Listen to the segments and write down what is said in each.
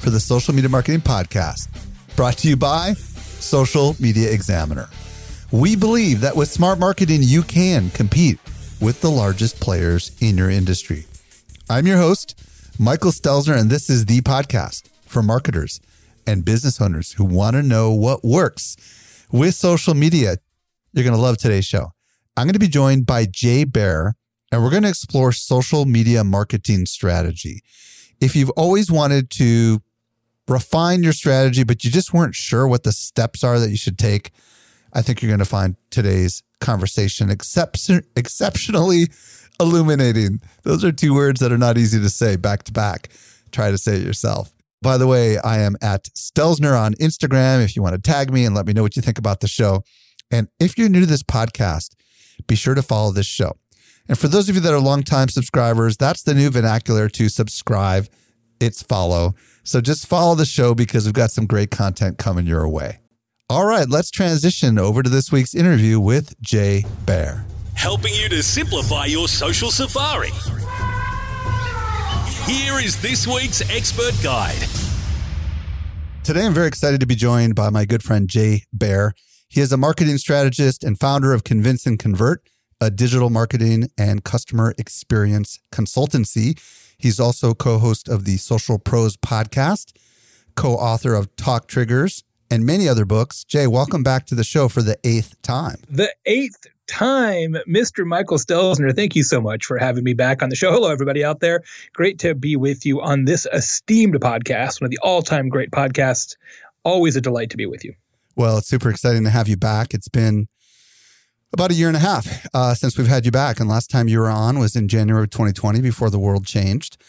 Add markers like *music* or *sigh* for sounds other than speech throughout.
for the Social Media Marketing Podcast, brought to you by Social Media Examiner. We believe that with smart marketing, you can compete with the largest players in your industry. I'm your host, Michael Stelzner, and this is the podcast for marketers and business owners who want to know what works with social media. You're going to love today's show. I'm going to be joined by Jay Baer, and we're going to explore social media marketing strategy. If you've always wanted to refine your strategy, but you just weren't sure what the steps are that you should take, I think you're going to find today's conversation excep- exceptionally illuminating. Those are two words that are not easy to say back to back. Try to say it yourself. By the way, I am at Stelzner on Instagram if you want to tag me and let me know what you think about the show. And if you're new to this podcast, be sure to follow this show. And for those of you that are longtime subscribers, that's the new vernacular to subscribe. It's follow. So just follow the show because we've got some great content coming your way. All right, let's transition over to this week's interview with Jay Baer. Helping you to simplify your social safari. Here is this week's expert guide. Today, I'm very excited to be joined by my good friend Jay Baer. He is a marketing strategist and founder of Convince and Convert, a digital marketing and customer experience consultancy. He's also co host of the Social Pros podcast, co author of Talk Triggers, and many other books. Jay, welcome back to the show for the eighth time. The eighth time, Mr. Michael Stelzner. Thank you so much for having me back on the show. Hello, everybody out there. Great to be with you on this esteemed podcast, one of the all time great podcasts. Always a delight to be with you. Well, it's super exciting to have you back. It's been about a year and a half uh, since we've had you back. And last time you were on was in January of 2020 before the world changed. *laughs*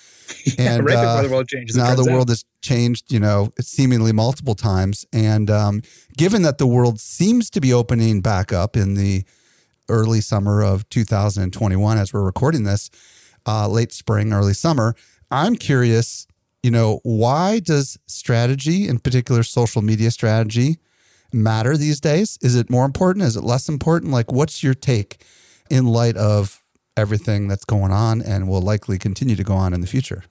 Yeah, and right before uh, the world changes. now the turns world has changed, you know, seemingly multiple times. And um, given that the world seems to be opening back up in the early summer of 2021, as we're recording this, uh, late spring, early summer, I'm curious, you know, why does strategy, in particular social media strategy, matter these days? Is it more important? Is it less important? Like, what's your take in light of everything that's going on and will likely continue to go on in the future?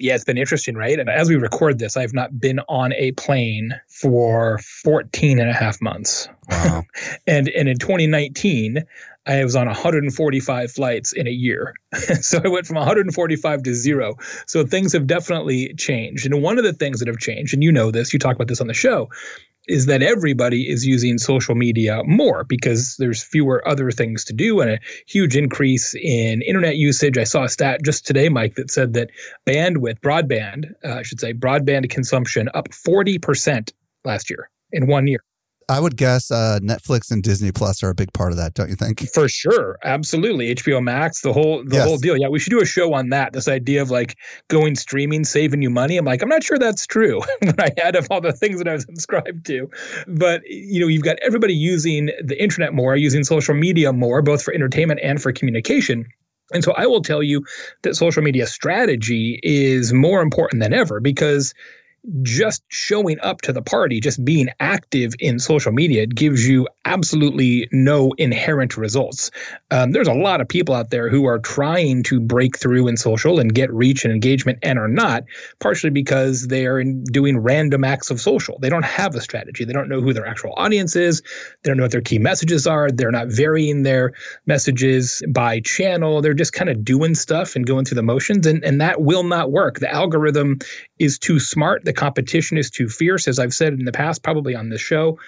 yeah, it's been interesting, right? And as we record this, I've not been on a plane for 14 and a half months. Wow. *laughs* and and in 2019, I was on 145 flights in a year. *laughs* so I went from 145 to zero. So things have definitely changed. And one of the things that have changed, and you know this, you talk about this on the show, is that everybody is using social media more because there's fewer other things to do and a huge increase in internet usage. I saw a stat just today, Mike, that said that bandwidth, broadband, uh, I should say, broadband consumption up 40% last year in one year. I would guess uh, Netflix and Disney Plus are a big part of that, don't you think? For sure, absolutely. HBO Max, the whole the Yes. whole deal. Yeah, we should do a show on that. This idea of like going streaming, saving you money. I'm like, I'm not sure that's true. *laughs* when I add up all the things that I've subscribed to, but you know, you've got everybody using the internet more, using social media more, both for entertainment and for communication. And so I will tell you that social media strategy is more important than ever because just showing up to the party, just being active in social media, gives you absolutely no inherent results. Um, there's a lot of people out there who are trying to break through in social and get reach and engagement and are not, partially because they are in doing random acts of social. They don't have a strategy. They don't know who their actual audience is. They don't know what their key messages are. They're not varying their messages by channel. They're just kind of doing stuff and going through the motions, and, and that will not work. The algorithm is too smart. The competition is too fierce, as I've said in the past, probably on this show.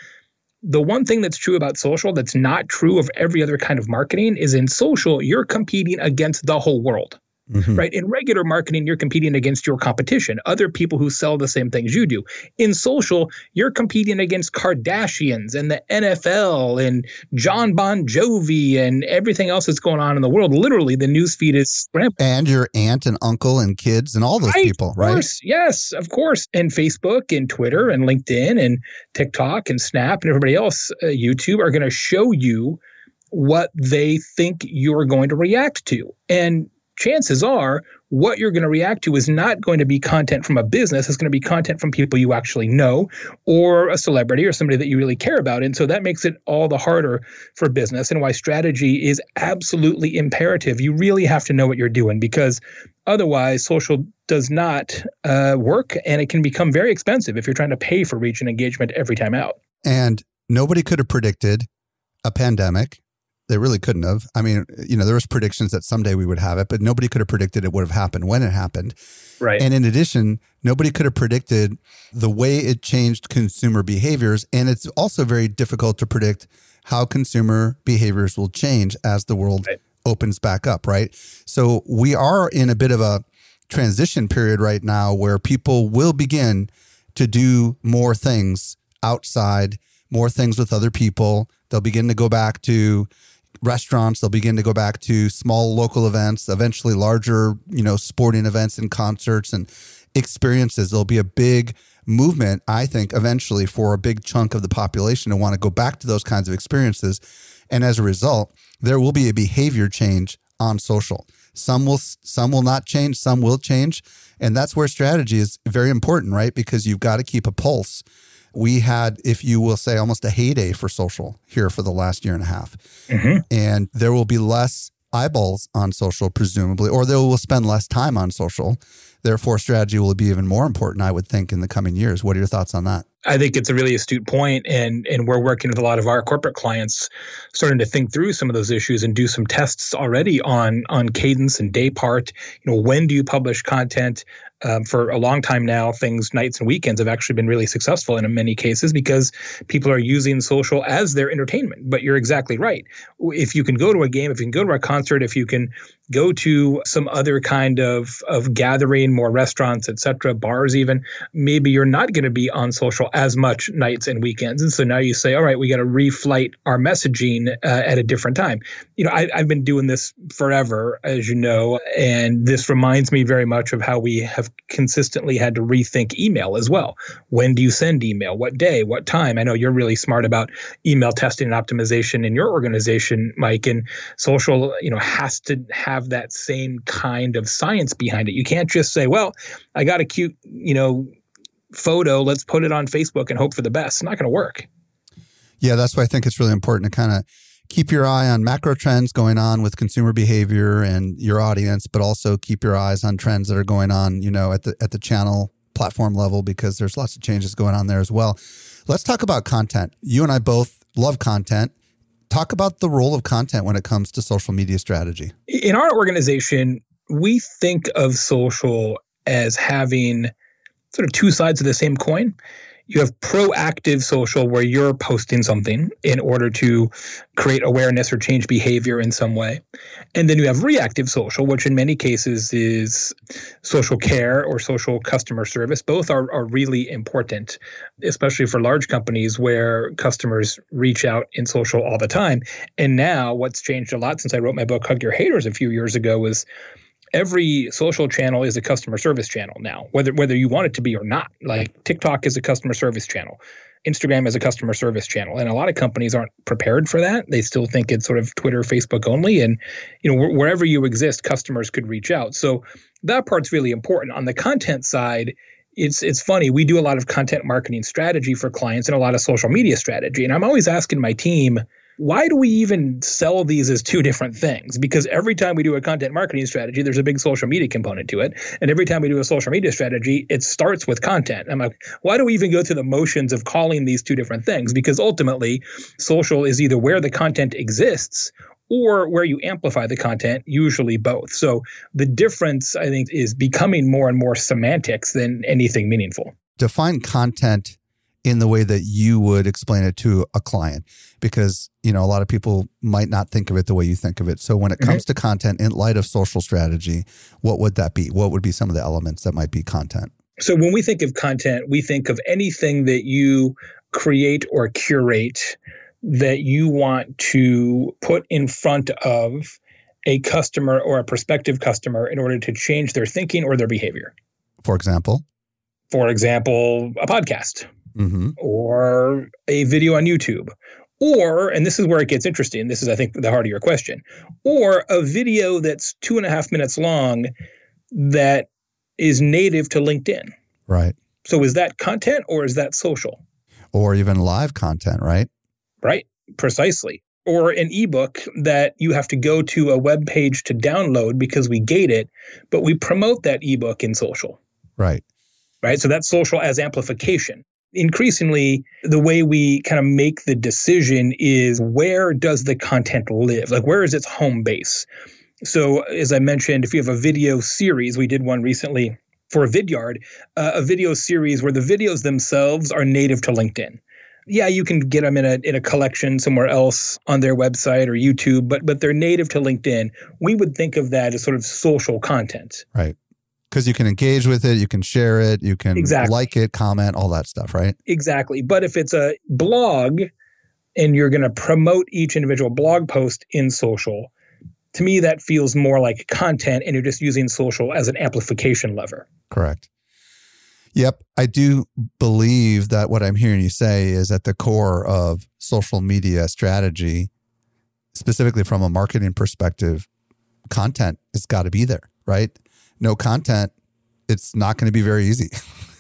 the one thing that's true about social that's not true of every other kind of marketing is in social, you're competing against the whole world. Mm-hmm. Right. In regular marketing, you're competing against your competition, other people who sell the same things you do. In social, you're competing against Kardashians and the NFL and Jon Bon Jovi and everything else that's going on in the world. Literally, the news feed is rampant. And your aunt and uncle and kids and all those right, people, right? Course, yes, of course. And Facebook and Twitter and LinkedIn and TikTok and Snap and everybody else, uh, YouTube are going to show you what they think you're going to react to. And chances are what you're going to react to is not going to be content from a business. It's going to be content from people you actually know or a celebrity or somebody that you really care about. And so that makes it all the harder for business and why strategy is absolutely imperative. You really have to know what you're doing because otherwise, social does not uh, work and it can become very expensive if you're trying to pay for reach and engagement every time out. And nobody could have predicted a pandemic they really couldn't have. I mean, you know, there was predictions that someday we would have it, but nobody could have predicted it would have happened when it happened. Right. And in addition, nobody could have predicted the way it changed consumer behaviors. And it's also very difficult to predict how consumer behaviors will change as the world right. opens back up, right? So we are in a bit of a transition period right now where people will begin to do more things outside, more things with other people. They'll begin to go back to restaurants they'll begin to go back to small local events eventually larger you know sporting events and concerts and experiences. There'll be a big movement i think eventually for a big chunk of the population to want to go back to those kinds of experiences. And as a result there will be a behavior change on social. Some will some will not change some will change. And that's where strategy is very important right? Because you've got to keep a pulse we had, if you will say, almost a heyday for social here for the last year and a half. Mm-hmm. And there will be less eyeballs on social, presumably, or they will spend less time on social. Therefore, strategy will be even more important, I would think, in the coming years. What are your thoughts on that? I think it's a really astute point, and and we're working with a lot of our corporate clients, starting to think through some of those issues and do some tests already on on cadence and day part. You know, when do you publish content? Um, for a long time now, things nights and weekends have actually been really successful in many cases because people are using social as their entertainment. But you're exactly right. If you can go to a game, if you can go to a concert, if you can go to some other kind of of gathering, more restaurants, etc., bars, even maybe you're not going to be on social as much nights and weekends. And so now you say, all right, we got to reflight our messaging uh, at a different time. You know, I, I've been doing this forever, as you know, and this reminds me very much of how we have consistently had to rethink email as well. When do you send email? What day? What time? I know you're really smart about email testing and optimization in your organization, Mike, and social, you know, has to have that same kind of science behind it. You can't just say, well, I got a cute, you know, photo. Let's put it on Facebook and hope for the best. It's not going to work. Yeah, that's why I think it's really important to kind of keep your eye on macro trends going on with consumer behavior and your audience, but also keep your eyes on trends that are going on, you know, at the at the channel platform level because there's lots of changes going on there as well. Let's talk about content. You and I both love content. Talk about the role of content when it comes to social media strategy. In our organization, we think of social as having sort of two sides of the same coin. You have proactive social where you're posting something in order to create awareness or change behavior in some way. And then you have reactive social, which in many cases is social care or social customer service. Both are, are really important, especially for large companies where customers reach out in social all the time. And now what's changed a lot since I wrote my book, Hug Your Haters, a few years ago was every social channel is a customer service channel now, whether whether you want it to be or not. Like TikTok is a customer service channel. Instagram is a customer service channel, and a lot of companies aren't prepared for that. They still think it's sort of Twitter, Facebook only, and you know wh- wherever you exist, customers could reach out. So that part's really important. On the content side, it's it's funny. We do a lot of content marketing strategy for clients and a lot of social media strategy, and I'm always asking my team why do we even sell these as two different things? Because every time we do a content marketing strategy, there's a big social media component to it. And every time we do a social media strategy, it starts with content. I'm like, why do we even go through the motions of calling these two different things? Because ultimately, social is either where the content exists or where you amplify the content, usually both. So the difference, I think, is becoming more and more semantics than anything meaningful. Define content in the way that you would explain it to a client because you know a lot of people might not think of it the way you think of it. So when it comes mm-hmm. to content in light of social strategy what would that be? What would be some of the elements that might be content? So when we think of content we think of anything that you create or curate that you want to put in front of a customer or a prospective customer in order to change their thinking or their behavior. For example? For example a podcast mm-hmm. or a video on YouTube, or, and this is where it gets interesting, this is, I think, the heart of your question, or a video that's two and a half minutes long that is native to LinkedIn. Right. So is that content or is that social? Or even live content, right? Right, precisely. Or an ebook that you have to go to a web page to download because we gate it, but we promote that ebook in social. Right. Right. So that's social as amplification increasingly the way we kind of make the decision is where does the content live? Like where is its home base? So as i mentioned if you have a video series we did one recently for vidyard uh, a video series where the videos themselves are native to linkedin. Yeah you can get them in a in a collection somewhere else on their website or youtube but but they're native to linkedin. We would think of that as sort of social content. Right because you can engage with it, you can share it, you can exactly. like it, comment, all that stuff, right? Exactly. But if it's a blog and you're going to promote each individual blog post in social, to me that feels more like content and you're just using social as an amplification lever. Correct. Yep, I do believe that what I'm hearing you say is at the core of social media strategy, specifically from a marketing perspective, content has got to be there, right? No content, it's not going to be very easy.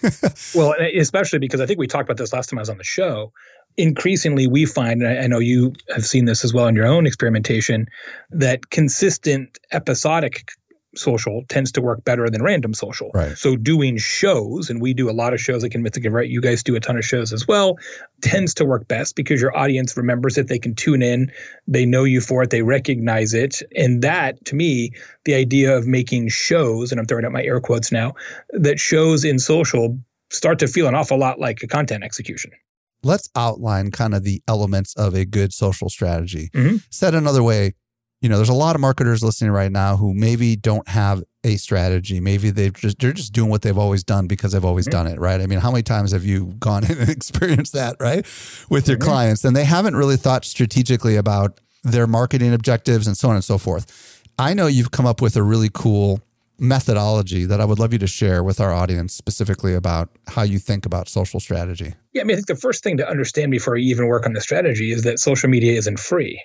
*laughs* well, especially because I think we talked about this last time I was on the show. Increasingly, we find, and I know you have seen this as well in your own experimentation, that consistent episodic social tends to work better than random social. Right. So doing shows, and we do a lot of shows like in Mythic right? You guys do a ton of shows as well, tends to work best because your audience remembers it. They can tune in, they know you for it, they recognize it. And that, to me, the idea of making shows, and I'm throwing out my air quotes now, that shows in social start to feel an awful lot like a content execution. Let's outline kind of the elements of a good social strategy. Mm-hmm. Said another way, you know, there's a lot of marketers listening right now who maybe don't have a strategy. Maybe they've just they're just doing what they've always done because they've always mm-hmm. done it, right? I mean, how many times have you gone in *laughs* and experienced that, right? With your mm-hmm. clients and they haven't really thought strategically about their marketing objectives and so on and so forth. I know you've come up with a really cool methodology that I would love you to share with our audience specifically about how you think about social strategy. Yeah, I mean, I think the first thing to understand before you even work on the strategy is that social media isn't free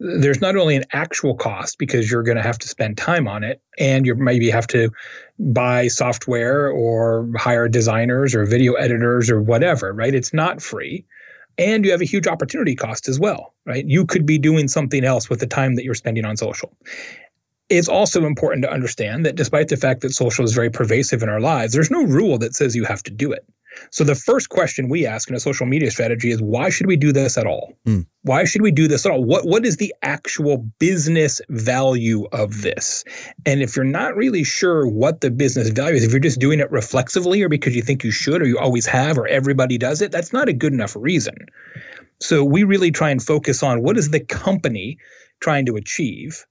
there's not only an actual cost because you're going to have to spend time on it and you maybe have to buy software or hire designers or video editors or whatever, right? It's not free. And you have a huge opportunity cost as well, right? You could be doing something else with the time that you're spending on social. It's also important to understand that despite the fact that social is very pervasive in our lives, there's no rule that says you have to do it. So the first question we ask in a social media strategy is why should we do this at all? Mm. Why should we do this at all? What what is the actual business value of this? And if you're not really sure what the business value is, if you're just doing it reflexively or because you think you should or you always have or everybody does it, that's not a good enough reason. So we really try and focus on what is the company trying to achieve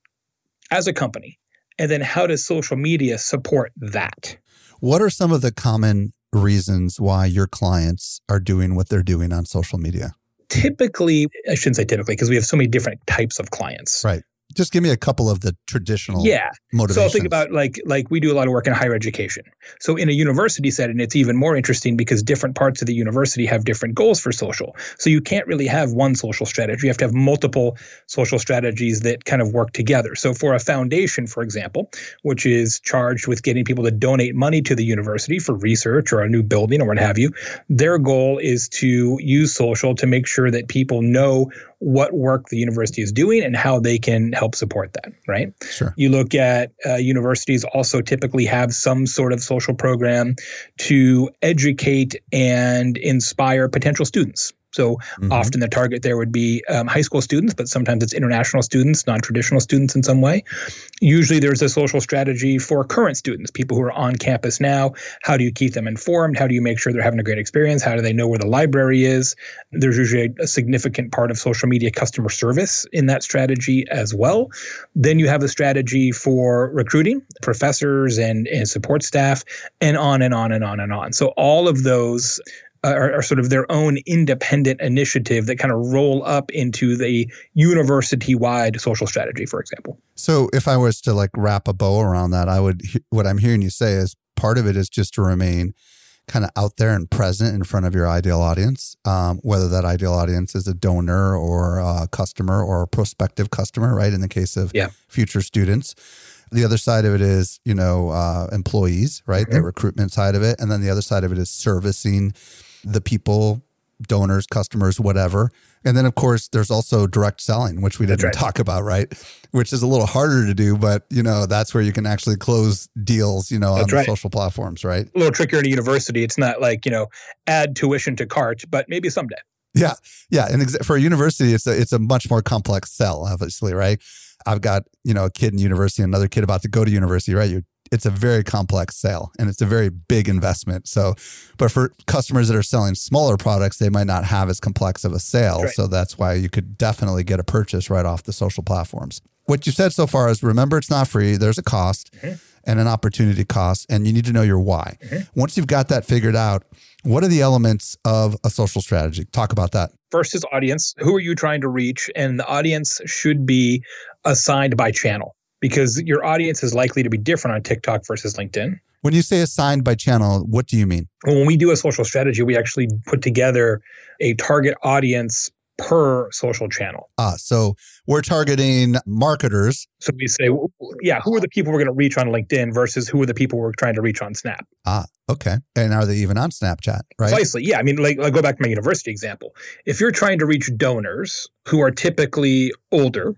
as a company? And then how does social media support that? What are some of the common reasons why your clients are doing what they're doing on social media? Typically, I shouldn't say typically because we have so many different types of clients. Right just give me a couple of the traditional yeah. Motivations. so think about like like we do a lot of work in higher education. So in a university setting it's even more interesting because different parts of the university have different goals for social. So you can't really have one social strategy. You have to have multiple social strategies that kind of work together. So for a foundation for example which is charged with getting people to donate money to the university for research or a new building or what have you their goal is to use social to make sure that people know what work the university is doing and how they can help support that, right? Sure. You look at uh, universities also typically have some sort of social program to educate and inspire potential students So mm-hmm. often the target there would be um, high school students, but sometimes it's international students, non traditional students in some way. Usually there's a social strategy for current students, people who are on campus now. How do you keep them informed? How do you make sure they're having a great experience? How do they know where the library is? There's usually a, a significant part of social media customer service in that strategy as well. Then you have a strategy for recruiting professors and, and support staff, and on and on and on and on. So all of those are, are, sort of their own independent initiative that kind of roll up into the university wide social strategy, for example. So, if I was to like wrap a bow around that, I would, what I'm hearing you say is part of it is just to remain kind of out there and present in front of your ideal audience, um, whether that ideal audience is a donor or a customer or a prospective customer, right? In the case of yeah. future students. The other side of it is, you know, uh, employees, right? Mm-hmm. The recruitment side of it. And then the other side of it is servicing the people, donors, customers, whatever. And then, of course, there's also direct selling, which we didn't right. talk about, right? Which is a little harder to do, but you know that's where you can actually close deals, you know, that's on right. the social platforms, right? A little trickier in a university. It's not like you know add tuition to cart, but maybe someday. Yeah, yeah, and ex- for a university, it's a it's a much more complex sell, obviously, right? I've got you know a kid in university, another kid about to go to university, right? You're it's a very complex sale and it's a very big investment. So, but for customers that are selling smaller products, they might not have as complex of a sale. Right. So that's why you could definitely get a purchase right off the social platforms. What you said so far is remember it's not free. There's a cost mm-hmm. and an opportunity cost, and you need to know your why. Mm-hmm. Once you've got that figured out, what are the elements of a social strategy? Talk about that. First is audience. Who are you trying to reach? And the audience should be assigned by channel because your audience is likely to be different on TikTok versus LinkedIn. When you say assigned by channel, what do you mean? When we do a social strategy, we actually put together a target audience per social channel. Ah, so we're targeting marketers. So we say, yeah, who are the people we're going to reach on LinkedIn versus who are the people we're trying to reach on Snap? Ah, okay. And are they even on Snapchat, right? Precisely. Yeah. I mean, like, like go back to my university example. If you're trying to reach donors who are typically older,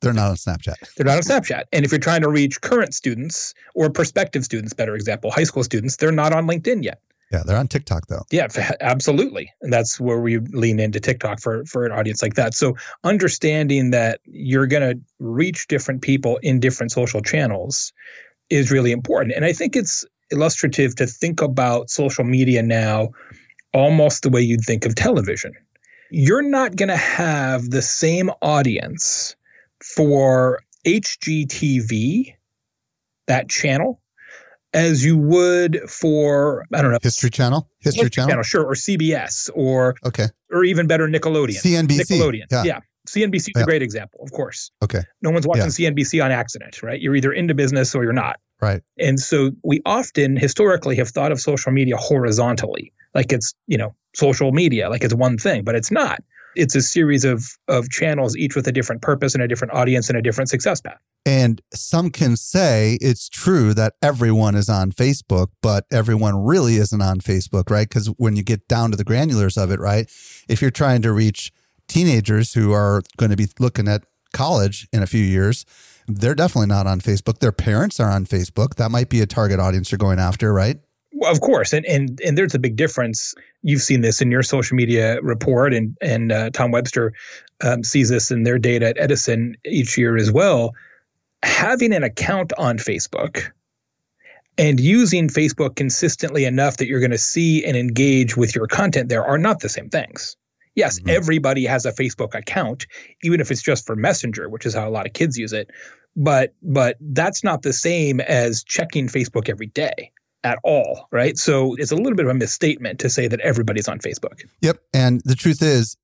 they're not on Snapchat. They're not on Snapchat. And if you're trying to reach current students or prospective students, better example, high school students, they're not on LinkedIn yet. Yeah, they're on TikTok though. Yeah, absolutely. And that's where we lean into TikTok for for an audience like that. So understanding that you're going to reach different people in different social channels is really important. And I think it's illustrative to think about social media now almost the way you'd think of television. You're not going to have the same audience for HGTV, that channel, as you would for I don't know History Channel, History, History channel? channel? sure, or CBS, or okay, or even better Nickelodeon, CNBC, Nickelodeon, yeah. yeah. CNBC is yeah. a great example, of course. Okay. No one's watching yeah. CNBC on accident, right? You're either into business or you're not. Right. And so we often historically have thought of social media horizontally, like it's, you know, social media, like it's one thing, but it's not it's a series of of channels each with a different purpose and a different audience and a different success path. And some can say it's true that everyone is on facebook but everyone really isn't on facebook right? Because when you get down to the granulars of it right if you're trying to reach teenagers who are going to be looking at college in a few years they're definitely not on facebook. Their parents are on facebook. That might be a target audience you're going after right well, of course, and and and there's a big difference. You've seen this in your social media report, and and uh, Tom Webster um, sees this in their data at Edison each year as well. Having an account on Facebook and using Facebook consistently enough that you're going to see and engage with your content there are not the same things. Yes, mm-hmm. everybody has a Facebook account, even if it's just for Messenger, which is how a lot of kids use it. But but that's not the same as checking Facebook every day at all, right? So it's a little bit of a misstatement to say that everybody's on Facebook. Yep. And the truth is,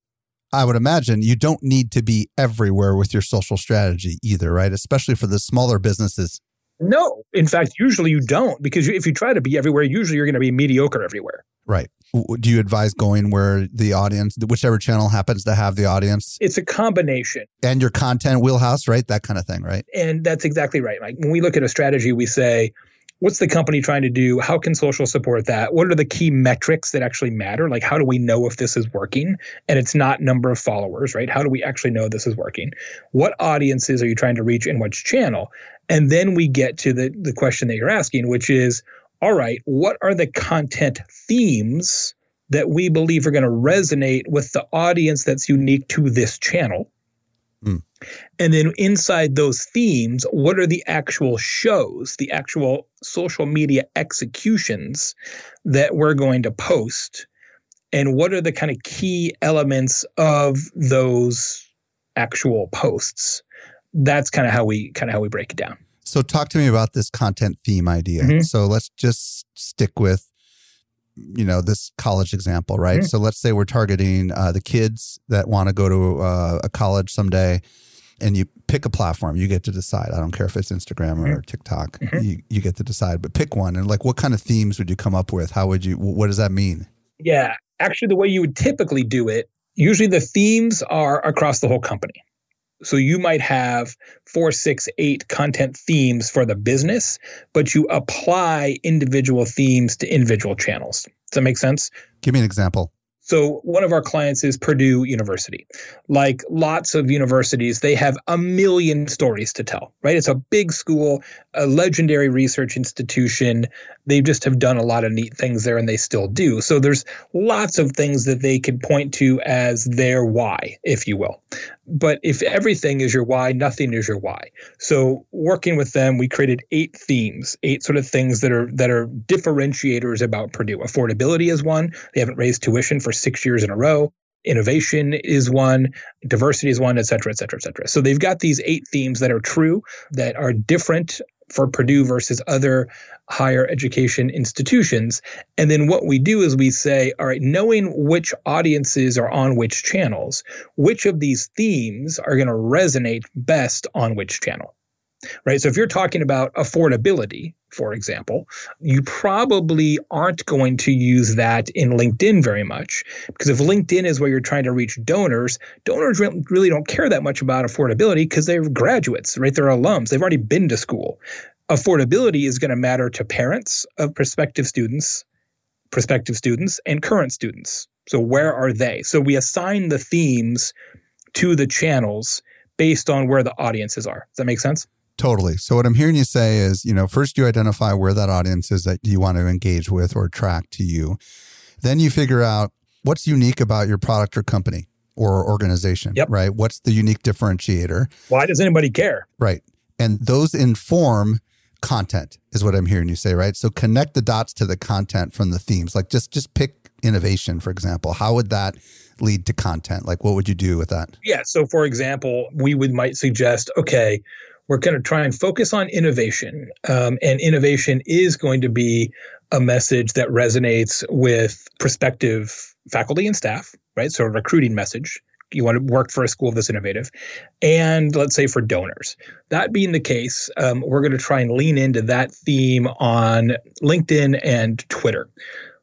I would imagine you don't need to be everywhere with your social strategy either, right? Especially for the smaller businesses. No. In fact, usually you don't because if you try to be everywhere, usually you're going to be mediocre everywhere. Right. Do you advise going where the audience, whichever channel happens to have the audience? It's a combination. And your content wheelhouse, right? That kind of thing, right? And that's exactly right. Like when we look at a strategy, we say, what's the company trying to do? How can social support that? What are the key metrics that actually matter? Like, how do we know if this is working? And it's not number of followers, right? How do we actually know this is working? What audiences are you trying to reach in which channel? And then we get to the, the question that you're asking, which is, all right, what are the content themes that we believe are going to resonate with the audience that's unique to this channel. Mm. And then inside those themes, what are the actual shows, the actual social media executions that we're going to post? And what are the kind of key elements of those actual posts? That's kind of how we kind of how we break it down. So talk to me about this content theme idea. Mm-hmm. So let's just stick with you know this college example, right? Mm-hmm. So let's say we're targeting uh, the kids that want to go to uh, a college someday, and you pick a platform. You get to decide. I don't care if it's Instagram or mm-hmm. TikTok. Mm-hmm. You you get to decide, but pick one. And like, what kind of themes would you come up with? How would you? What does that mean? Yeah, actually, the way you would typically do it, usually the themes are across the whole company. So you might have four, six, eight content themes for the business, but you apply individual themes to individual channels. Does that make sense? Give me an example. So, one of our clients is Purdue University. Like lots of universities, they have a million stories to tell, right? It's a big school, a legendary research institution. They just have done a lot of neat things there and they still do. So, there's lots of things that they could point to as their why, if you will. But if everything is your why, nothing is your why. So working with them, we created eight themes, eight sort of things that are that are differentiators about Purdue. Affordability is one. They haven't raised tuition for six years in a row. Innovation is one, diversity is one, et cetera, et cetera, et cetera. So they've got these eight themes that are true, that are different for Purdue versus other higher education institutions. And then what we do is we say, all right, knowing which audiences are on which channels, which of these themes are going to resonate best on which channel? Right. So if you're talking about affordability, for example, you probably aren't going to use that in LinkedIn very much because if LinkedIn is where you're trying to reach donors, donors really don't care that much about affordability because they're graduates, right? They're alums. They've already been to school affordability is going to matter to parents of prospective students, prospective students, and current students. So where are they? So we assign the themes to the channels based on where the audiences are. Does that make sense? Totally. So what I'm hearing you say is, you know, first you identify where that audience is that you want to engage with or attract to you. Then you figure out what's unique about your product or company or organization, yep. right? What's the unique differentiator? Why does anybody care? Right. And those inform content is what I'm hearing you say, right? So connect the dots to the content from the themes. Like just just pick innovation, for example. How would that lead to content? Like what would you do with that? Yeah. So for example, we would might suggest, okay, we're going to try and focus on innovation. Um, and innovation is going to be a message that resonates with prospective faculty and staff, right? So a recruiting message you want to work for a school that's innovative, and let's say for donors. That being the case, um, we're going to try and lean into that theme on LinkedIn and Twitter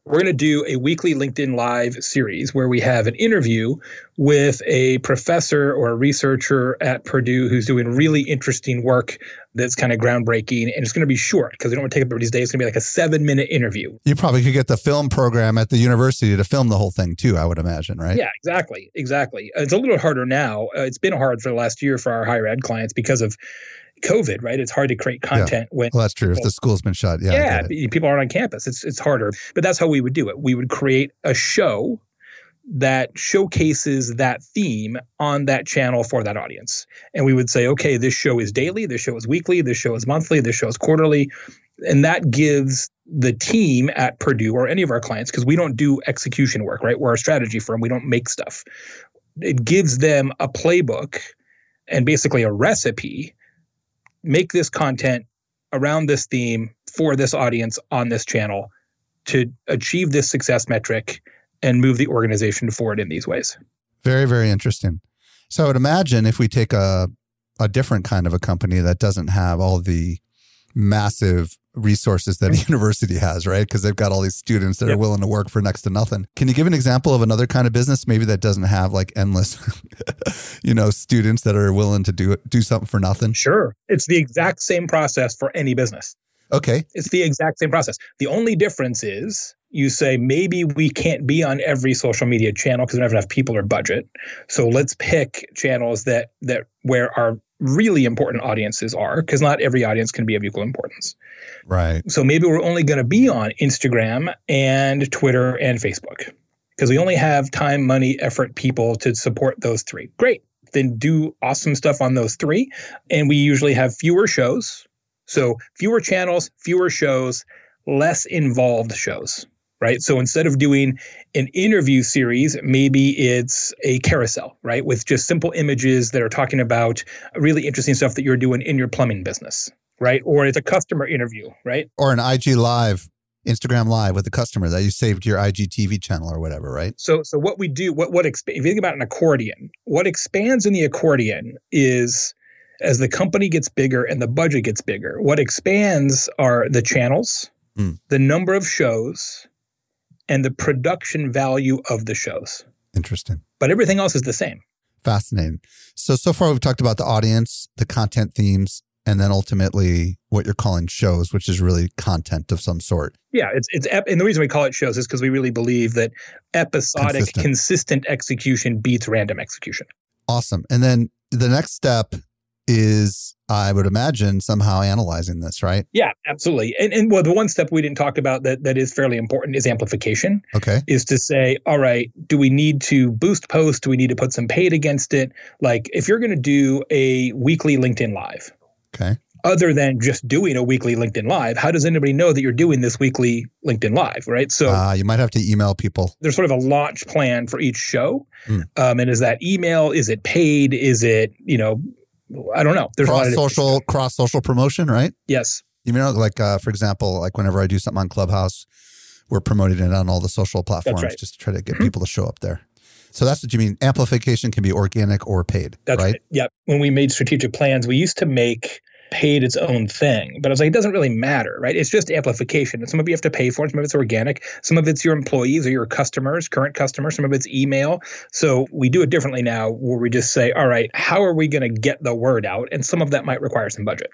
we're going to do a weekly LinkedIn Live series where we have an interview with a professor or a researcher at Purdue who's doing really interesting work that's kind of groundbreaking. And it's going to be short because we don't want to take up everybody's day. It's going to be like a seven minute interview. You probably could get the film program at the university to film the whole thing too, I would imagine, right? Yeah, exactly. Exactly. It's a little harder now. Uh, it's been hard for the last year for our higher ed clients because of COVID, right? It's hard to create content yeah. when. Well, that's true. People, if the school's been shut, yeah, yeah, people aren't on campus. It's it's harder, but that's how we would do it. We would create a show that showcases that theme on that channel for that audience, and we would say, okay, this show is daily, this show is weekly, this show is monthly, this show is quarterly, and that gives the team at Purdue or any of our clients because we don't do execution work, right? We're a strategy firm. We don't make stuff. It gives them a playbook and basically a recipe make this content around this theme for this audience on this channel to achieve this success metric and move the organization forward in these ways. Very, very interesting. So I would imagine if we take a a different kind of a company that doesn't have all the massive resources that a university has, right? Because they've got all these students that yep. are willing to work for next to nothing. Can you give an example of another kind of business, maybe that doesn't have like endless, *laughs* you know, students that are willing to do do something for nothing? Sure, it's the exact same process for any business. Okay, it's the exact same process. The only difference is you say maybe we can't be on every social media channel because we don't have enough people or budget. So let's pick channels that that where our really important audiences are because not every audience can be of equal importance. Right. So maybe we're only going to be on Instagram and Twitter and Facebook. because we only have time, money, effort, people to support those three. Great. Then do awesome stuff on those three. And we usually have fewer shows. So fewer channels, fewer shows, less involved shows right? So instead of doing an interview series, maybe it's a carousel, right? With just simple images that are talking about really interesting stuff that you're doing in your plumbing business, right? Or it's a customer interview, right? Or an IG live. Instagram live with a customer that you saved to your IGTV channel or whatever, right? So, so what we do, what what exp- if you think about an accordion, what expands in the accordion is as the company gets bigger and the budget gets bigger. What expands are the channels, mm. the number of shows, and the production value of the shows. Interesting. But everything else is the same. Fascinating. So, so far we've talked about the audience, the content themes, and then ultimately what you're calling shows, which is really content of some sort. Yeah, it's it's ep- and the reason we call it shows is because we really believe that episodic, consistent. consistent execution beats random execution. Awesome. And then the next step is I would imagine somehow analyzing this, right? Yeah, absolutely. And and well, the one step we didn't talk about that that is fairly important is amplification. Okay. Is to say, all right, do we need to boost post? Do we need to put some paid against it? Like if you're going to do a weekly LinkedIn live. Okay. Other than just doing a weekly LinkedIn live, how does anybody know that you're doing this weekly LinkedIn live, right? So uh, you might have to email people. There's sort of a launch plan for each show, mm. um, and is that email? Is it paid? Is it you know I don't know. There's cross social cross social promotion, right? Yes. You know, like uh, for example, like whenever I do something on Clubhouse, we're promoting it on all the social platforms right. just to try to get mm-hmm. people to show up there. So that's what you mean. Amplification can be organic or paid. That's right. right. Yeah. When we made strategic plans, we used to make paid its own thing. But I was like, it doesn't really matter, right? It's just amplification. And some of you have to pay for it, some of it's organic, some of it's your employees or your customers, current customers, some of it's email. So we do it differently now where we just say, all right, how are we going to get the word out? And some of that might require some budget.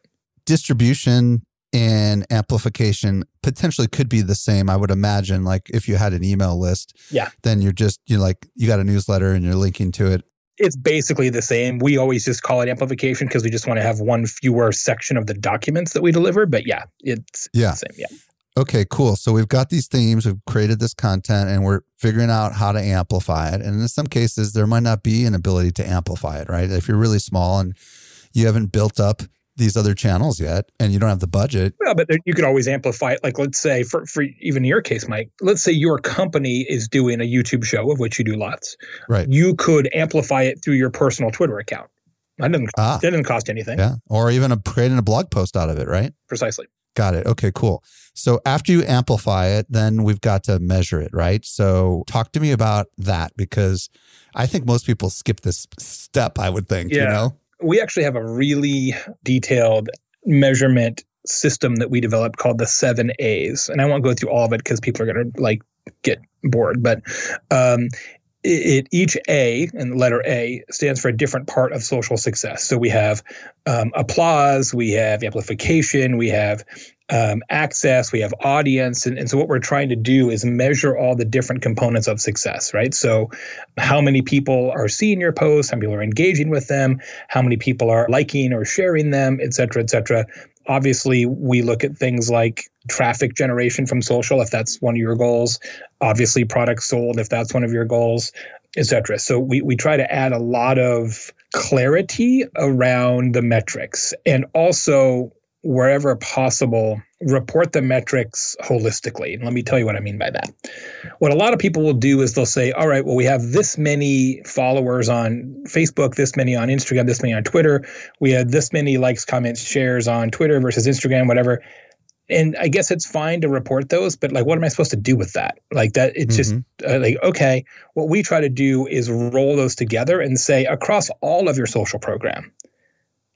Distribution and amplification potentially could be the same. I would imagine, like if you had an email list, yeah, then you're just you're like you got a newsletter and you're linking to it it's basically the same. We always just call it amplification because we just want to have one fewer section of the documents that we deliver. But yeah, it's yeah. the same. Yeah. Okay, cool. So we've got these themes, we've created this content, and we're figuring out how to amplify it. And in some cases, there might not be an ability to amplify it, right? If you're really small and you haven't built up these other channels yet and you don't have the budget. Well, but you could always amplify it. Like, let's say, for, for even your case, Mike, let's say your company is doing a YouTube show, of which you do lots. Right. You could amplify it through your personal Twitter account. That didn't, ah, that didn't cost anything. Yeah. Or even a, creating a blog post out of it, right? Precisely. Got it. Okay, cool. So after you amplify it, then we've got to measure it, right? So talk to me about that because I think most people skip this step, I would think, yeah. you know? We actually have a really detailed measurement system that we developed called the seven A's. And I won't go through all of it because people are going to like get bored. But um, it, each A and letter A stands for a different part of social success. So we have um, applause, we have amplification, we have um, access, we have audience. And, and so, what we're trying to do is measure all the different components of success, right? So, how many people are seeing your posts, how many people are engaging with them, how many people are liking or sharing them, et cetera, et cetera. Obviously, we look at things like traffic generation from social, if that's one of your goals. Obviously, products sold, if that's one of your goals, et cetera. So, we, we try to add a lot of clarity around the metrics and also wherever possible, report the metrics holistically. And let me tell you what I mean by that. What a lot of people will do is they'll say, all right, well, we have this many followers on Facebook, this many on Instagram, this many on Twitter. We had this many likes, comments, shares on Twitter versus Instagram, whatever. And I guess it's fine to report those, but like, what am I supposed to do with that? Like that, it's mm-hmm. just uh, like, okay, what we try to do is roll those together and say across all of your social program,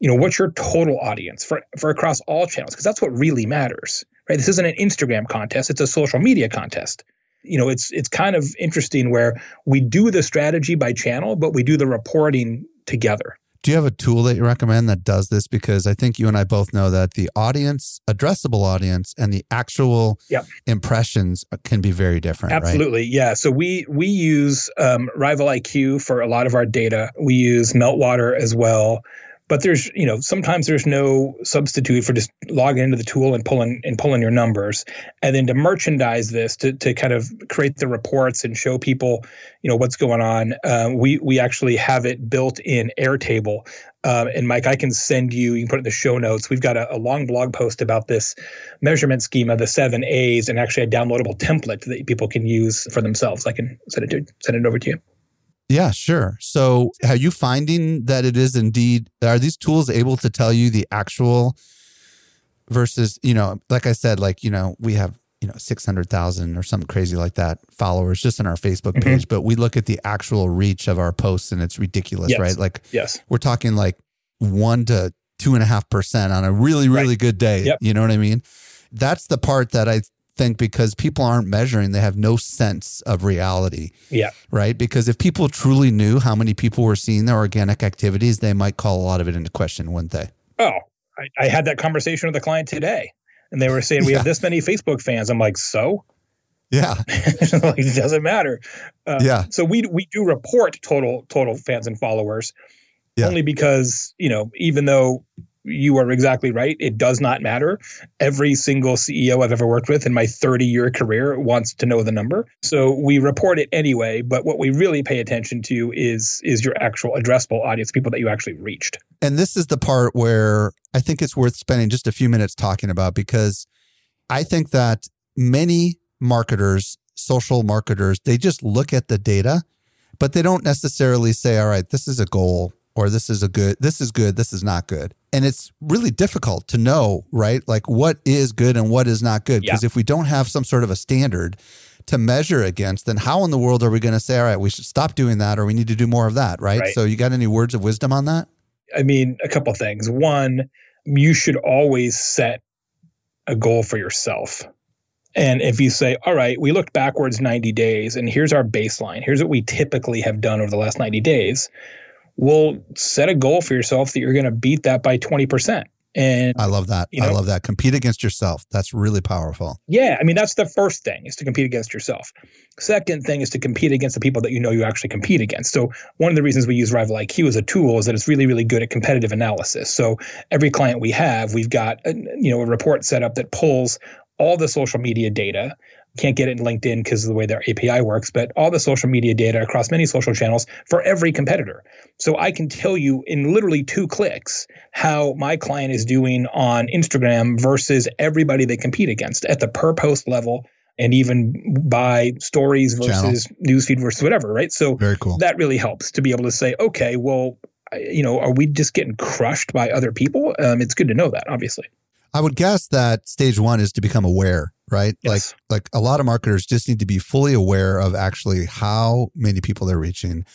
you know what's your total audience for for across all channels because that's what really matters right this isn't an instagram contest it's a social media contest you know it's it's kind of interesting where we do the strategy by channel but we do the reporting together do you have a tool that you recommend that does this because i think you and i both know that the audience addressable audience and the actual yep. impressions can be very different absolutely right? yeah so we we use um, rival iq for a lot of our data we use meltwater as well but there's you know sometimes there's no substitute for just logging into the tool and pulling and pulling your numbers. And then to merchandise this to, to kind of create the reports and show people you know what's going on uh, we we actually have it built in airtable. Um, and mike i can send you you can put it in the show notes. We've got a, a long blog post about this measurement schema the seven a's and actually a downloadable template that people can use for themselves. I can send it to send it over to you yeah, sure. So, are you finding that it is indeed, are these tools able to tell you the actual versus, you know, like I said, like, you know, we have, you know, 600,000 or something crazy like that followers just on our Facebook mm-hmm. page, but we look at the actual reach of our posts and it's ridiculous, yes. right? Like, yes, we're talking like one to two and a half percent on a really, really right. good day. Yep. You know what I mean? That's the part that I think because people aren't measuring, they have no sense of reality. Yeah. Right. Because if people truly knew how many people were seeing their organic activities, they might call a lot of it into question, wouldn't they? Oh, I, I had that conversation with a client today, and they were saying we yeah. have this many Facebook fans. I'm like, so. Yeah, *laughs* like, it doesn't matter. Uh, yeah. So we we do report total total fans and followers, yeah. only because you know even though you are exactly right. It does not matter. Every single CEO I've ever worked with in my 30 year career wants to know the number. So we report it anyway, but what we really pay attention to is is your actual addressable audience, people that you actually reached. And this is the part where I think it's worth spending just a few minutes talking about because I think that many marketers, social marketers, they just look at the data, but they don't necessarily say, all right, this is a goal or this is a good this is good this is not good and it's really difficult to know right? Like what is good and what is not good. Because yeah. if we don't have some sort of a standard to measure against then how in the world are we going to say all right we should stop doing that or we need to do more of that right, right. so you got any words of wisdom on that? I mean a couple things. One you should always set a goal for yourself. And if you say, all right, we looked backwards 90 days and here's our baseline, here's what we typically have done over the last 90 days, well, set a goal for yourself that you're going to beat that by 20%. And I love that. You know, I love that. Compete against yourself. That's really powerful. Yeah. I mean, that's the first thing is to compete against yourself. Second thing is to compete against the people that you know you actually compete against. So one of the reasons we use Rival IQ as a tool is that it's really, really good at competitive analysis. So every client we have, we've got a, you know a report set up that pulls all the social media data can't get it in LinkedIn because of the way their API works, but all the social media data across many social channels for every competitor. So I can tell you in literally two clicks how my client is doing on Instagram versus everybody they compete against at the per post level and even by stories versus Channel. newsfeed versus whatever, right? So very cool. That really helps to be able to say, okay, well, you know, are we just getting crushed by other people? Um, it's good to know that, obviously. I would guess that stage one is to become aware, right? Yes. Like like a lot of marketers just need to be fully aware of actually how many people they're reaching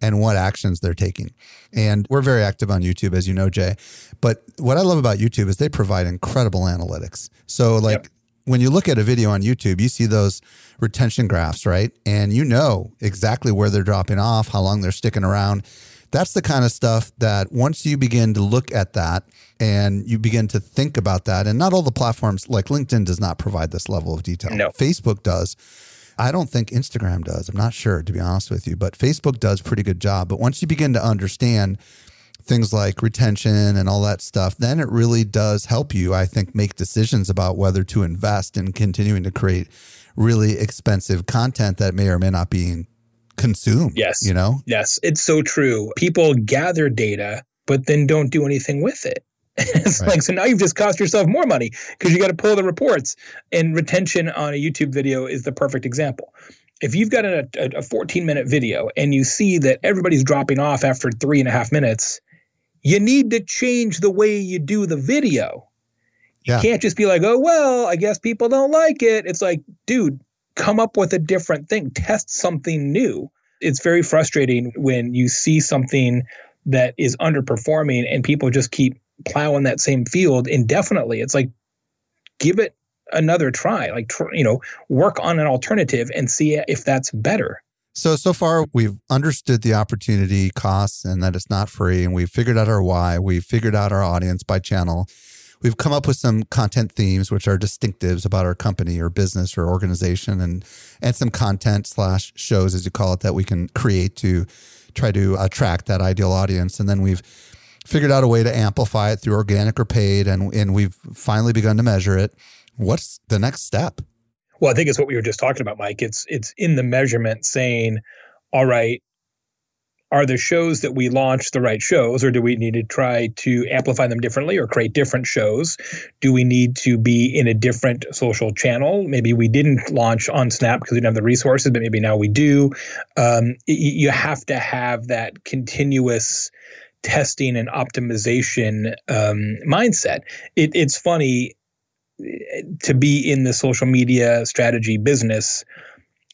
and what actions they're taking. And we're very active on YouTube, as you know, Jay. But what I love about YouTube is they provide incredible analytics. So like yep. when you look at a video on YouTube, you see those retention graphs, right? And you know exactly where they're dropping off, how long they're sticking around that's the kind of stuff that once you begin to look at that and you begin to think about that, and not all the platforms like LinkedIn does not provide this level of detail. No. Facebook does. I don't think Instagram does. I'm not sure, to be honest with you, but Facebook does pretty good job. But once you begin to understand things like retention and all that stuff, then it really does help you, I think, make decisions about whether to invest in continuing to create really expensive content that may or may not be consume. Yes. You know? Yes. It's so true. People gather data, but then don't do anything with it. *laughs* it's right. like, so now you've just cost yourself more money because you got to pull the reports. And retention on a YouTube video is the perfect example. If you've got a, a 14 minute video and you see that everybody's dropping off after three and a half minutes, you need to change the way you do the video. You yeah. can't just be like, oh, well, I guess people don't like it. It's like, dude, come up with a different thing, test something new. It's very frustrating when you see something that is underperforming and people just keep plowing that same field indefinitely. It's like, give it another try, like, you know, work on an alternative and see if that's better. So, so far, we've understood the opportunity costs and that it's not free. And we've figured out our why. We've figured out our audience by channel. We've come up with some content themes, which are distinctives about our company or business or organization, and and some content slash shows, as you call it, that we can create to try to attract that ideal audience. And then we've figured out a way to amplify it through organic or paid, and and we've finally begun to measure it. What's the next step? Well, I think it's what we were just talking about, Mike. It's it's in the measurement saying, all right, are the shows that we launch the right shows or do we need to try to amplify them differently or create different shows? Do we need to be in a different social channel? Maybe we didn't launch on snap because we didn't have the resources but maybe now we do. Um, you have to have that continuous testing and optimization um, mindset. It, it's funny eh, to be in the social media strategy business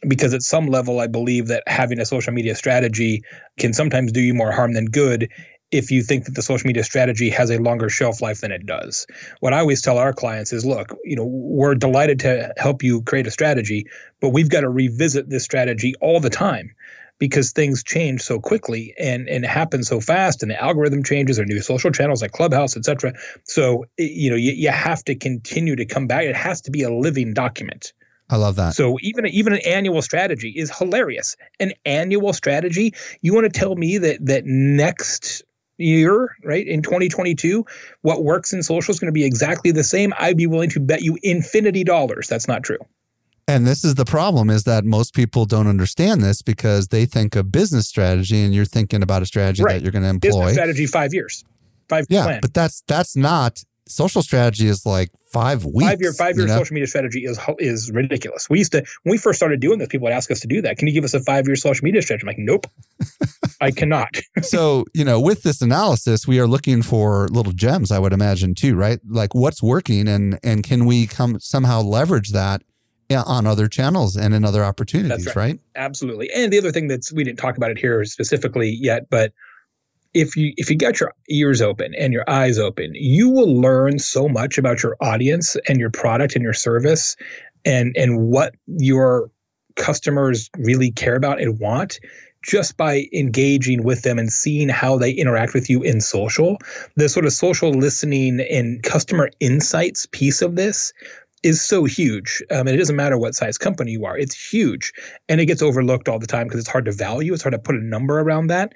because at some level, I believe that having a social media strategy can sometimes do you more harm than good if you think that the social media strategy has a longer shelf life than it does. What I always tell our clients is look, you know, we're delighted to help you create a strategy, but we've got to revisit this strategy all the time because things change so quickly and and happen so fast and the algorithm changes or new social channels like clubhouse etc so you know you, you have to continue to come back. It has to be a living document I love that. So even even an annual strategy is hilarious. An annual strategy. You want to tell me that that next year, right in 2022, what works in social is going to be exactly the same? I'd be willing to bet you infinity dollars that's not true. And this is the problem is that most people don't understand this because they think a business strategy and you're thinking about a strategy right. that you're going to employ. Business strategy 5 years. 5 yeah, plan. but that's that's not social strategy is like five weeks. Five year, five year you know? social media strategy is is ridiculous. We used to when we first started doing this, people would ask us to do that. Can you give us a five year social media strategy? I'm like, nope, *laughs* I cannot. *laughs* so you know, with this analysis, we are looking for little gems. I would imagine too, right? Like what's working, and and can we come somehow leverage that on other channels and in other opportunities, right. right. Absolutely. And the other thing that's we didn't talk about it here specifically yet, but if you if you get your ears open and your eyes open, you will learn so much about your audience and your product and your service and and what your customers really care about and want just by engaging with them and seeing how they interact with you in social. The sort of social listening and customer insights piece of this is so huge. Um, and it doesn't matter what size company you are, it's huge. And it gets overlooked all the time because it's hard to value. It's hard to put a number around that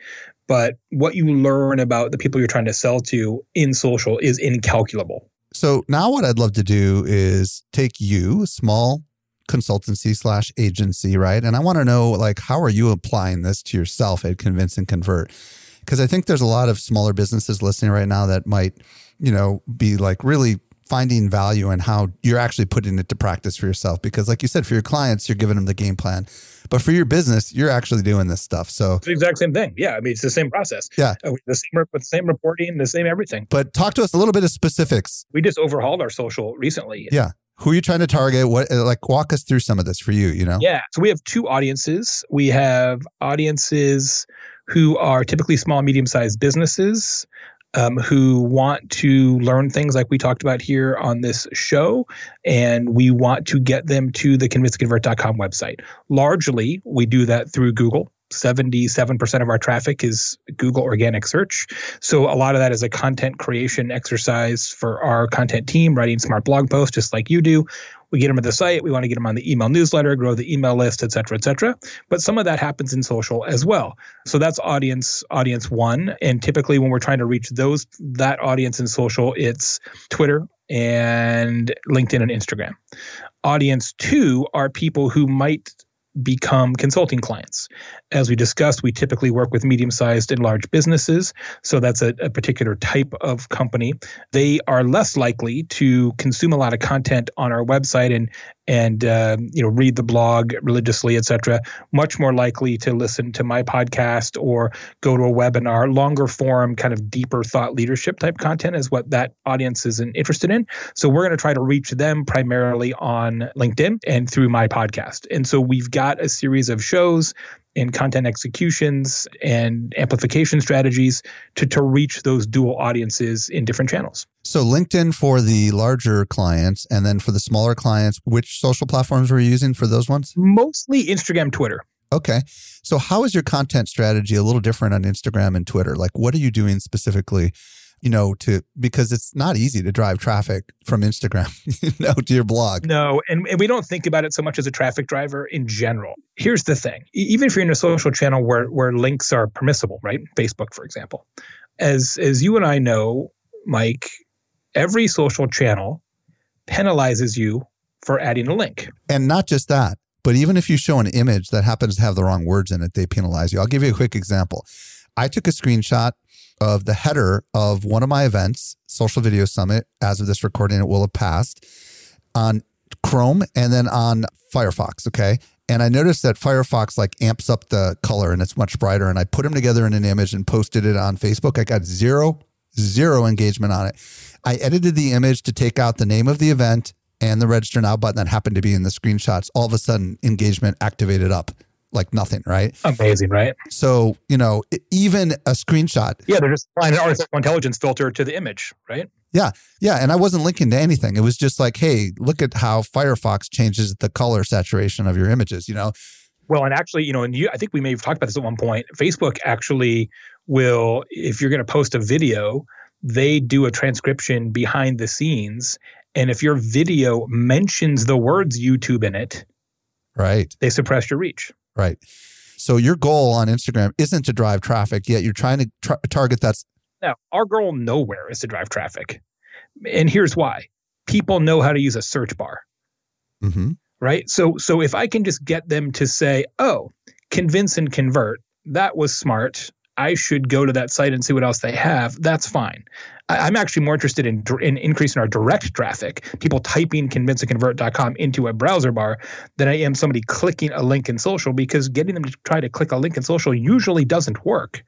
but what you learn about the people you're trying to sell to in social is incalculable. So now what I'd love to do is take you, small consultancy slash agency, right? And I want to know like how are you applying this to yourself at Convince and Convert? Because I think there's a lot of smaller businesses listening right now that might, you know, be like really finding value and how you're actually putting it to practice for yourself. Because like you said, for your clients, you're giving them the game plan but for your business, you're actually doing this stuff. So it's the exact same thing. Yeah. I mean, it's the same process. Yeah. Uh, the same, with the same reporting, the same everything. But talk to us a little bit of specifics. We just overhauled our social recently. Yeah. Who are you trying to target? What uh, like walk us through some of this for you, you know? Yeah. So we have two audiences. We have audiences who are typically small, medium sized businesses um, who want to learn things like we talked about here on this show, and we want to get them to the convinceconvert.com website. Largely, we do that through Google. 77% of our traffic is Google organic search. So a lot of that is a content creation exercise for our content team, writing smart blog posts just like you do. We get them at the site. We want to get them on the email newsletter, grow the email list, et cetera, et cetera. But some of that happens in social as well. So that's audience audience one. And typically when we're trying to reach those that audience in social, it's Twitter and LinkedIn and Instagram. Audience two are people who might become consulting clients. As we discussed, we typically work with medium sized and large businesses. So that's a, a, particular type of company. They are less likely to consume a lot of content on our website and and uh, you know read the blog religiously, etc. Much more likely to listen to my podcast or go to a webinar. Longer form, kind of deeper thought leadership type content is what that audience is interested in. So we're going to try to reach them primarily on LinkedIn and through my podcast. And so we've got a series of shows in content executions and amplification strategies to, to reach those dual audiences in different channels. So, LinkedIn for the larger clients, and then for the smaller clients, which social platforms were you using for those ones? Mostly Instagram, Twitter. Okay. So, how is your content strategy a little different on Instagram and Twitter? Like, what are you doing specifically you know, to because it's not easy to drive traffic from Instagram, *laughs* you know, to your blog. No, and, and we don't think about it so much as a traffic driver in general. Here's the thing: even if you're in a social channel where where links are permissible, right? Facebook, for example, as as you and I know, Mike, every social channel penalizes you for adding a link. And not just that, but even if you show an image that happens to have the wrong words in it, they penalize you. I'll give you a quick example. I took a screenshot of the header of one of my events, Social Video Summit. As of this recording, it will have passed on Chrome and then on Firefox. Okay. And I noticed that Firefox like amps up the color and it's much brighter. And I put them together in an image and posted it on Facebook. I got zero, zero engagement on it. I edited the image to take out the name of the event and the register now button that happened to be in the screenshots. All of a sudden, engagement activated up like nothing, right? Amazing, right? So, you know, even a screenshot. Yeah, they're just applying an artificial intelligence filter to the image, right? Yeah. Yeah. And I wasn't linking to anything. It was just like, hey, look at how Firefox changes the color saturation of your images, you know? Well, and actually, you know, and you, I think we may have talked about this at one point. Facebook actually will, if you're going to post a video, they do a transcription behind the scenes. And if your video mentions the words YouTube in it, right, they suppress your reach. Right. So your goal on Instagram isn't to drive traffic, yet you're trying to tra- target that. now, our goal nowhere is to drive traffic. And here's why people know how to use a search bar. Mm-hmm. Right. So, so if I can just get them to say, oh, convince and convert, that was smart. I should go to that site and see what else they have. That's fine. I, am actually more interested in, in increasing our direct traffic, people typing convinceandconvert.com into a browser bar, than I am somebody clicking a link in social because getting them to try to click a link in social usually doesn't work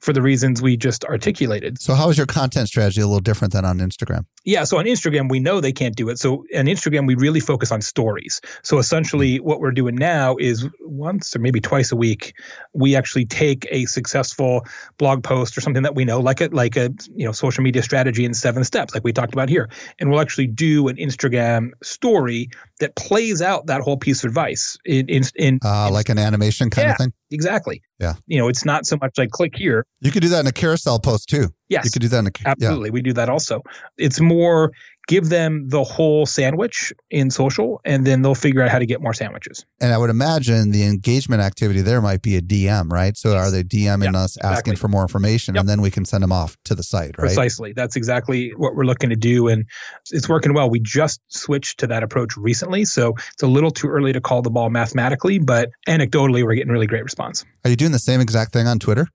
for the reasons we just articulated. So, how is your content strategy a little different than on Instagram? Yeah. So, on Instagram, we know they can't do it. So, on Instagram, we really focus on stories. So, essentially, mm-hmm. what we're doing now is once or maybe twice a week, we actually take a successful blog post or something that we know, like a like a you know social media strategy in seven steps, like we talked about here, and we'll actually do an Instagram story that plays out that whole piece of advice in in, in, uh, in like an animation kind yeah, of thing. Exactly. Yeah. You know, it's not so much like click here. You could do that in a carousel post too. Yes. You could do that in a absolutely. Yeah. We do that also. It's more give them the whole sandwich in social and then they'll figure out how to get more sandwiches. And I would imagine the engagement activity there might be a DM, right? So are they DMing us asking for more information yep. and then we can send them off to the site, right? Precisely. That's exactly what we're looking to do. And it's working well. We just switched to that approach recently. So it's a little too early to call the ball mathematically, but anecdotally, we're getting really great response. Are you doing the same exact thing on Twitter?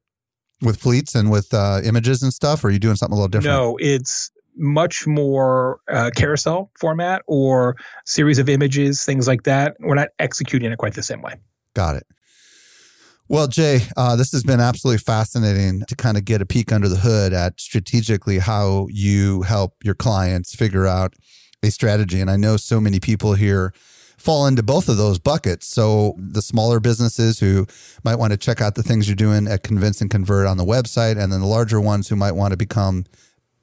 With fleets and with uh, images and stuff, or are you doing something a little different? No, it's much more uh, carousel format or series of images, things like that. We're not executing it quite the same way. Got it. Well, Jay, uh, this has been absolutely fascinating to kind of get a peek under the hood at strategically how you help your clients figure out a strategy. And I know so many people here fall into both of those buckets. So the smaller businesses who might want to check out the things you're doing at Convince and Convert on the website, and then the larger ones who might want to become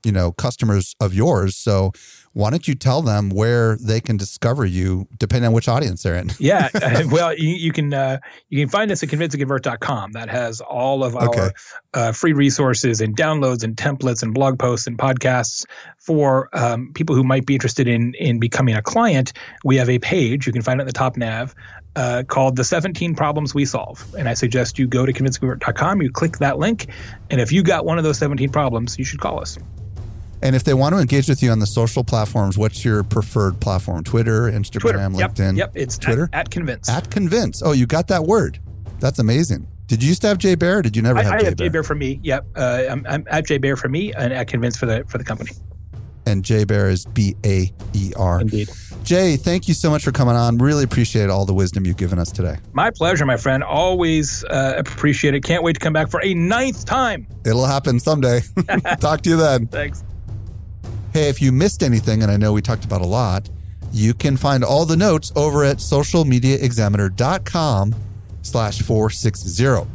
you know customers of yours so why don't you tell them where they can discover you depending on which audience they're in yeah *laughs* well you, you can uh, you can find us at convinceandconvert.com that has all of our okay. uh, free resources and downloads and templates and blog posts and podcasts for um, people who might be interested in in becoming a client we have a page you can find it in the top nav uh, called The 17 Problems We Solve. And I suggest you go to convinceandconvert.com, you click that link, and if you got one of those 17 problems, you should call us. And if they want to engage with you on the social platforms, what's your preferred platform? Twitter, Instagram, Twitter. LinkedIn? Yep, yep. it's Twitter. At, at, Convince. At Convince. Oh, you got that word. That's amazing. Did you used to have Jay Baer? did you never I, have I Jay have Baer? Jay Baer for me. Yep. Uh, I'm, I'm at Jay Baer for me and at Convince for the for the company. And Jay Baer is B A E R. Indeed. Jay, thank you so much for coming on. Really appreciate all the wisdom you've given us today. My pleasure, my friend. Always uh, appreciate it. Can't wait to come back for a ninth time. It'll happen someday. *laughs* Talk to you then. *laughs* Thanks. Hey, if you missed anything, and I know we talked about a lot, you can find all the notes over at socialmediaexaminer.com slash 460.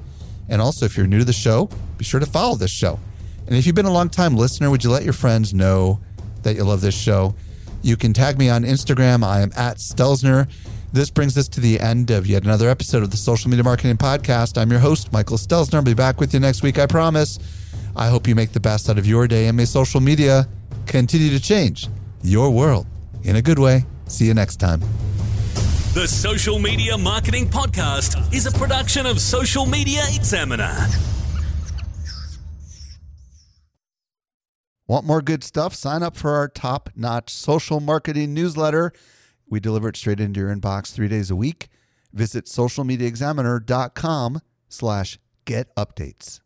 And also, if you're new to the show, be sure to follow this show. And if you've been a long time listener, would you let your friends know that you love this show? You can tag me on Instagram. I am at Stelzner. This brings us to the end of yet another episode of the Social Media Marketing Podcast. I'm your host, Michael Stelzner. I'll be back with you next week, I promise. I hope you make the best out of your day and may social media continue to change your world in a good way. See you next time. The Social Media Marketing Podcast is a production of Social Media Examiner. Want more good stuff? Sign up for our top-notch social marketing newsletter. We deliver it straight into your inbox three days a week. Visit socialmediaexaminer.com slash get updates.